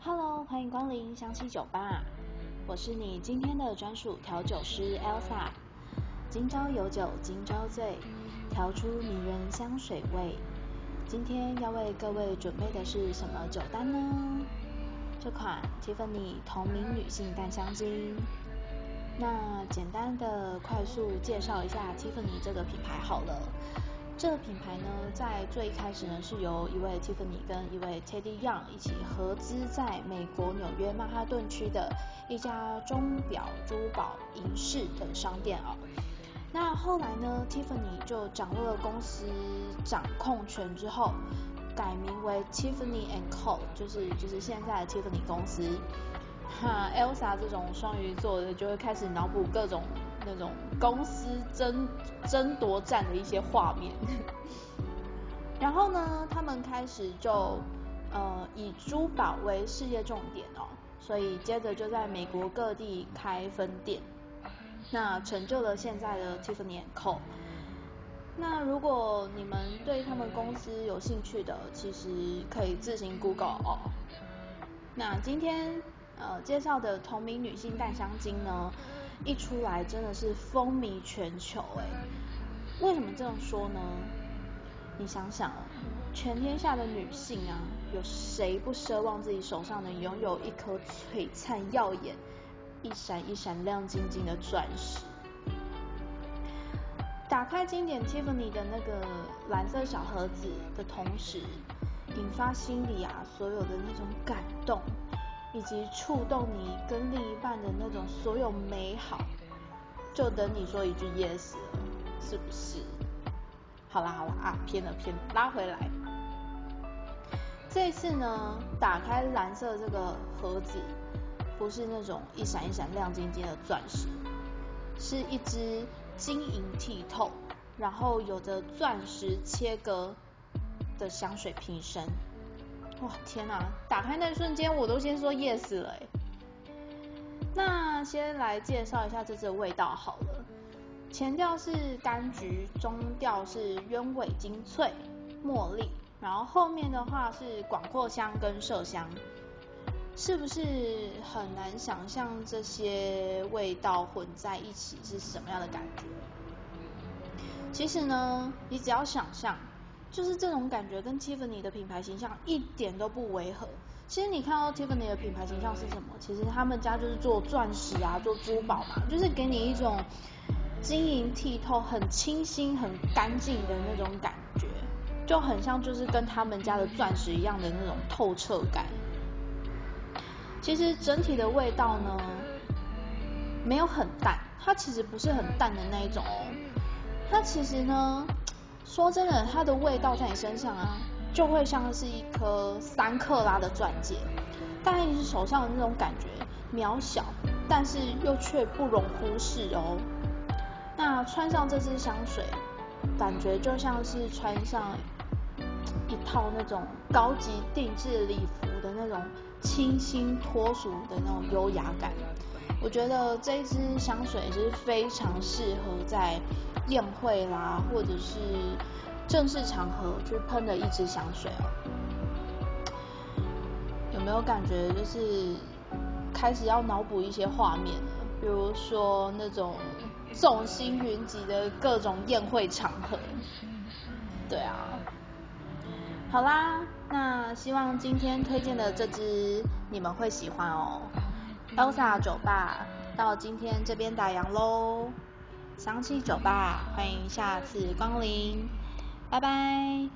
Hello，欢迎光临香气酒吧，我是你今天的专属调酒师 Elsa。今朝有酒今朝醉，调出迷人香水味。今天要为各位准备的是什么酒单呢？这款 Tiffany 同名女性淡香精。那简单的快速介绍一下 Tiffany 这个品牌好了。这个品牌呢，在最一开始呢，是由一位 Tiffany 跟一位 Teddy Young 一起合资，在美国纽约曼哈顿区的一家钟表、珠宝、银饰等商店哦。那后来呢，Tiffany 就掌握了公司掌控权之后，改名为 Tiffany and Co，就是就是现在的 Tiffany 公司。哈，Elsa 这种双鱼座的就会开始脑补各种那种公司争争夺战的一些画面。然后呢，他们开始就呃以珠宝为事业重点哦，所以接着就在美国各地开分店。那成就了现在的 Tiffany Co。那如果你们对他们公司有兴趣的，其实可以自行 Google 哦。那今天呃介绍的同名女性淡香精呢，一出来真的是风靡全球哎。为什么这样说呢？你想想，全天下的女性啊，有谁不奢望自己手上能拥有一颗璀璨耀眼？一闪一闪亮晶晶的钻石，打开经典 Tiffany 的那个蓝色小盒子的同时，引发心里啊所有的那种感动，以及触动你跟另一半的那种所有美好，就等你说一句 yes 了，是不是？好啦好啦啊，偏了偏，拉回来。这次呢，打开蓝色这个盒子。不是那种一闪一闪亮晶晶的钻石，是一只晶莹剔透，然后有着钻石切割的香水瓶身。哇，天哪！打开那瞬间，我都先说 yes 了。那先来介绍一下这支的味道好了。前调是柑橘，中调是鸢尾精粹、茉莉，然后后面的话是广藿香跟麝香。是不是很难想象这些味道混在一起是什么样的感觉？其实呢，你只要想象，就是这种感觉跟 Tiffany 的品牌形象一点都不违和。其实你看到 Tiffany 的品牌形象是什么？其实他们家就是做钻石啊，做珠宝嘛，就是给你一种晶莹剔透、很清新、很干净的那种感觉，就很像就是跟他们家的钻石一样的那种透彻感。其实整体的味道呢，没有很淡，它其实不是很淡的那一种哦。它其实呢，说真的，它的味道在你身上啊，就会像是一颗三克拉的钻戒，但你手上的那种感觉渺小，但是又却不容忽视哦。那穿上这支香水，感觉就像是穿上一套那种高级定制礼服的那种。清新脱俗的那种优雅感，我觉得这支香水是非常适合在宴会啦，或者是正式场合去喷的一支香水哦。有没有感觉就是开始要脑补一些画面了？比如说那种众星云集的各种宴会场合，对啊。好啦，那希望今天推荐的这支你们会喜欢哦。Elsa 酒吧到今天这边打烊喽，想起酒吧欢迎下次光临，拜拜。